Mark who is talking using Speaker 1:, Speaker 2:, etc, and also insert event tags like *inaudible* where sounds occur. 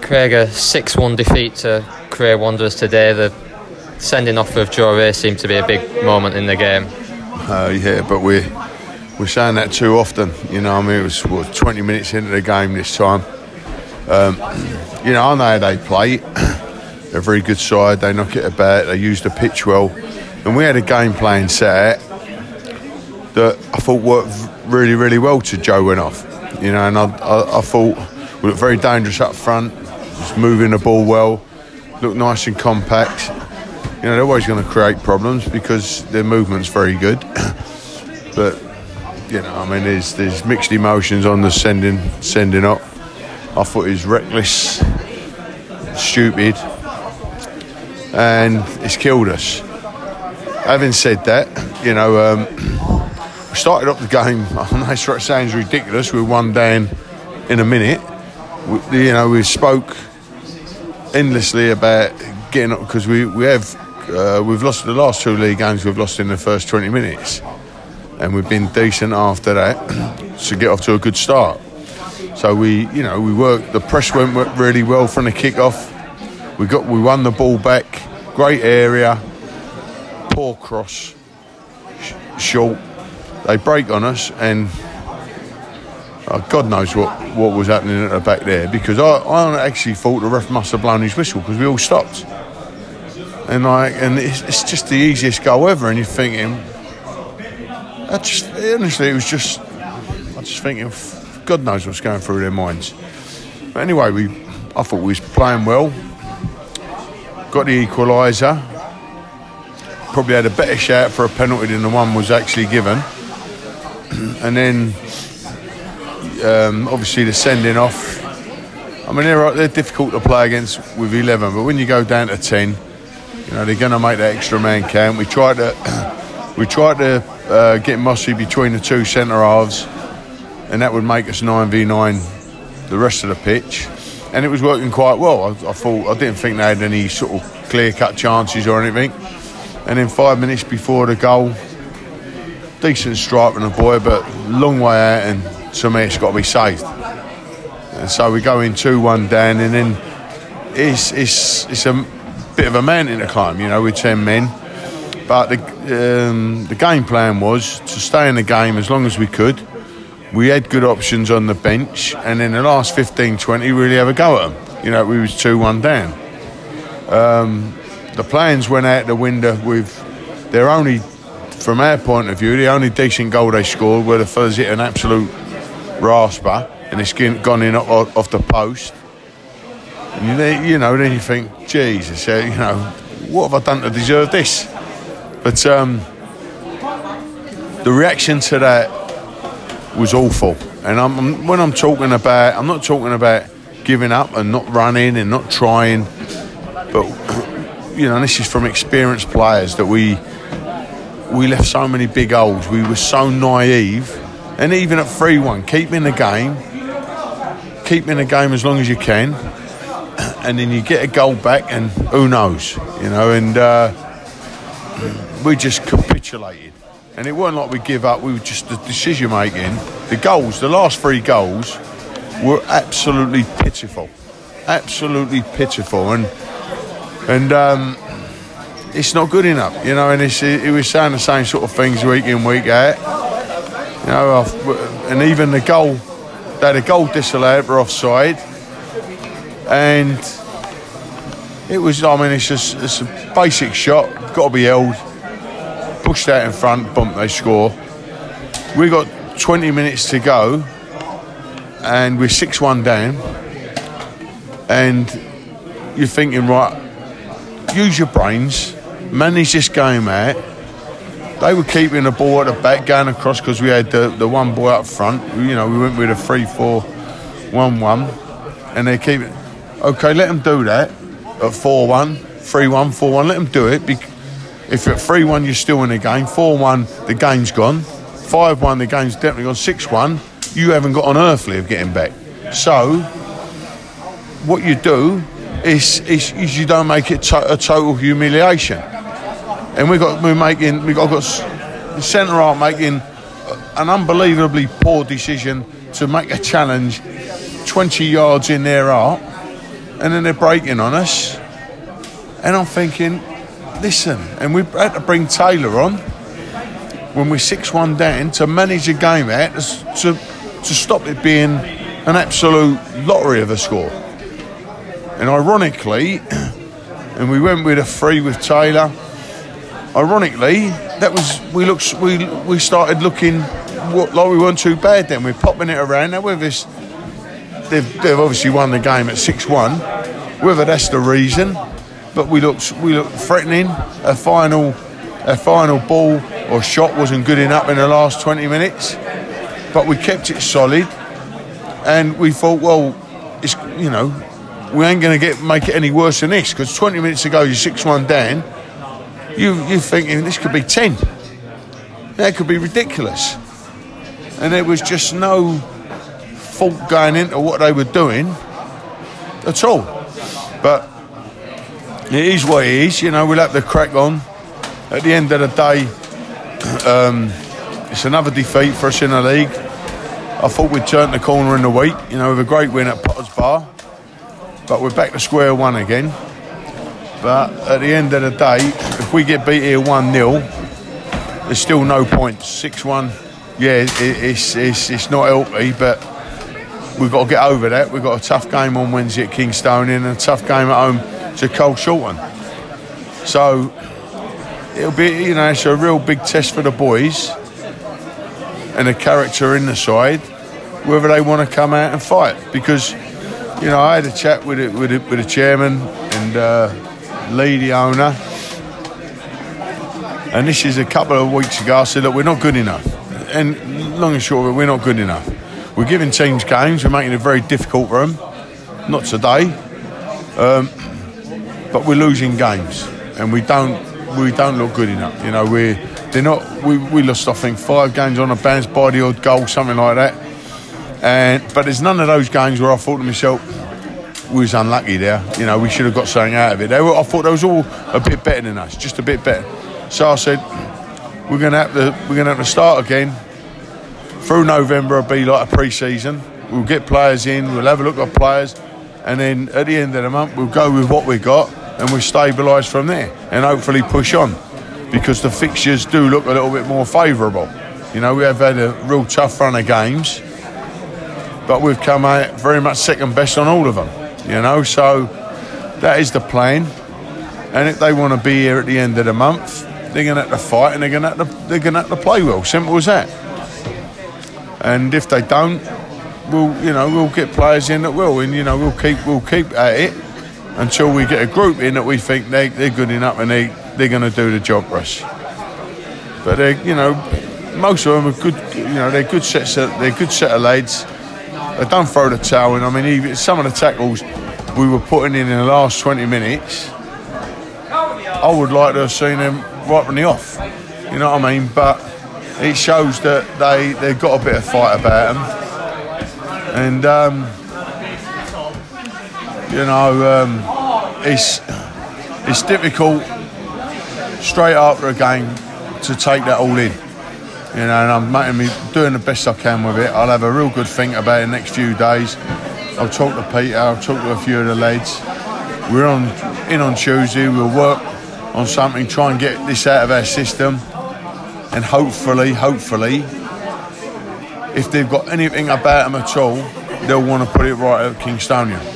Speaker 1: Craig, a 6 1 defeat to Cray Wanderers today. The sending off of Joe Ray seemed to be a big moment in the game.
Speaker 2: Uh, yeah, but we're, we're saying that too often. You know, I mean, it was what, 20 minutes into the game this time. Um, you know, I know they play. *clears throat* They're a very good side. They knock it about. They use the pitch well. And we had a game plan set that I thought worked really, really well to Joe went off. You know, and I, I, I thought we looked very dangerous up front, moving the ball well, looked nice and compact. You know, they're always going to create problems because their movement's very good. *coughs* but you know, I mean, there's there's mixed emotions on the sending sending up. I thought it was reckless, stupid, and it's killed us. Having said that, you know, um, *clears throat* we started up the game. *laughs* I know it sounds ridiculous. We one down in a minute. You know, we spoke endlessly about getting up because we we have uh, we've lost the last two league games. We've lost in the first 20 minutes, and we've been decent after that *clears throat* to get off to a good start. So we, you know, we worked. The press went really well from the kick-off. We got, we won the ball back. Great area. Poor cross. Sh- short. They break on us, and uh, God knows what, what was happening at the back there. Because I, I actually thought the ref must have blown his whistle because we all stopped. And like, and it's, it's just the easiest goal ever. And you're thinking, I just honestly, it was just, I just thinking. God knows what's going through their minds. But anyway, we I thought we was playing well. Got the equaliser. Probably had a better shout for a penalty than the one was actually given. *clears throat* and then um, obviously the sending off. I mean they're they're difficult to play against with 11, but when you go down to 10, you know they're going to make that extra man count. We tried to *coughs* we tried to uh, get Mossy between the two centre halves and that would make us 9v9 the rest of the pitch. And it was working quite well. I, I thought I didn't think they had any sort of clear cut chances or anything. And then five minutes before the goal, decent strike from the boy, but long way out, and to me it's got to be saved. And so we go in 2 1 down, and then it's, it's, it's a bit of a mountain to climb, you know, with 10 men. But the, um, the game plan was to stay in the game as long as we could we had good options on the bench, and in the last 15 20, really have a go at them. You know, we was 2 1 down. Um, the plans went out the window with their only, from our point of view, the only decent goal they scored where the fellas hit an absolute rasper and it's gone in off, the post. And you, you know, then you think, Jesus, you know, what have I done to deserve this? But um, the reaction to that was awful. And I'm, when I'm talking about, I'm not talking about giving up and not running and not trying, but you know, this is from experienced players that we we left so many big holes. We were so naive, and even at three one, keeping the game, keeping the game as long as you can, and then you get a goal back, and who knows, you know, and uh, we just capitulated. And it wasn't like we give up, we were just the decision making. The goals, the last three goals, were absolutely pitiful. Absolutely pitiful. And and um, it's not good enough, you know. And it's, it was saying the same sort of things week in, week out. You know, and even the goal, they had a goal disallowed for offside. And it was, I mean, it's just it's a basic shot, got to be held pushed out in front, bump, they score. We got 20 minutes to go, and we're 6 1 down. And you're thinking, right, use your brains, manage this game out. They were keeping the ball at the back, going across because we had the, the one boy up front. You know, we went with a 3 4 1 1, and they're keeping. Okay, let them do that at 4 1, 3 1, 4 1, let them do it. If at 3 1 you're still in the game, 4 1 the game's gone, 5 1 the game's definitely gone, 6 1 you haven't got an earthly of getting back. So, what you do is, is, is you don't make it to, a total humiliation. And we got we're making we got, got the centre half making an unbelievably poor decision to make a challenge 20 yards in their art and then they're breaking on us. And I'm thinking, listen, and we had to bring Taylor on when we're 6 1 down to manage a game out to, to stop it being an absolute lottery of a score. And ironically, *clears throat* and we went with a three with Taylor. Ironically, that was we looked we we started looking like we weren't too bad then. We're popping it around. Now whether it's, they've, they've obviously won the game at six one, whether that's the reason, but we looked we looked threatening. A final a final ball or shot wasn't good enough in the last 20 minutes, but we kept it solid, and we thought, well, it's you know we ain't going to get make it any worse than this because 20 minutes ago you're six one down. You you're thinking this could be 10. That could be ridiculous, and there was just no fault going into what they were doing at all. But it is what it is. You know, we'll have to crack on. At the end of the day, *clears throat* um, it's another defeat for us in the league. I thought we'd turned the corner in the week, you know, with a great win at Potter's Bar. But we're back to square one again. But at the end of the day, if we get beat here 1 0, there's still no points. 6 1, yeah, it, it's, it's, it's not healthy, but we've got to get over that. We've got a tough game on Wednesday at Kingstone and a tough game at home to Carshalton. So it'll be, you know, it's a real big test for the boys and the character in the side, whether they want to come out and fight. Because, you know, I had a chat with it with, it, with the chairman and uh, The owner, and this is a couple of weeks ago. I said, look, we're not good enough, and long and short of it, we're not good enough. We're giving teams games. We're making it very difficult for them. Not today, um, but we're losing games, and we don't we don't look good enough. You know, we're they're not. We, we lost I think five games on a bounce by the odd goal, something like that. And but there's none of those games where I thought to myself, we was unlucky there. You know, we should have got something out of it. They were, I thought they was all a bit better than us, just a bit better. So I said, we're gonna have to we're gonna have to start again. Through November, it'll be like a pre-season. We'll get players in. We'll have a look at players, and then at the end of the month, we'll go with what we got and we'll stabilise from there and hopefully push on because the fixtures do look a little bit more favourable. You know, we have had a real tough run of games, but we've come out very much second best on all of them. You know, so that is the plan. And if they want to be here at the end of the month, they're going to have to fight and they're going to have to, they're going to have to play well. Simple as that. And if they don't, we'll you know we'll get players in that will, and you know we'll keep we'll keep at it until we get a group in that we think they, they're good enough and they, they're going to do the job for us. But they, you know, most of them are good. You know, they're good sets. Of, they're good set of lads. They don't throw the towel in. I mean, even some of the tackles we were putting in in the last 20 minutes, I would like to have seen them right from the off. You know what I mean? But it shows that they they've got a bit of fight about them, and. Um, you know, um, it's it's difficult straight after a game to take that all in. You know, and I'm me doing the best I can with it. I'll have a real good think about it the next few days. I'll talk to Peter. I'll talk to a few of the lads. We're on in on Tuesday. We'll work on something, try and get this out of our system, and hopefully, hopefully, if they've got anything about them at all, they'll want to put it right at Kingstonian.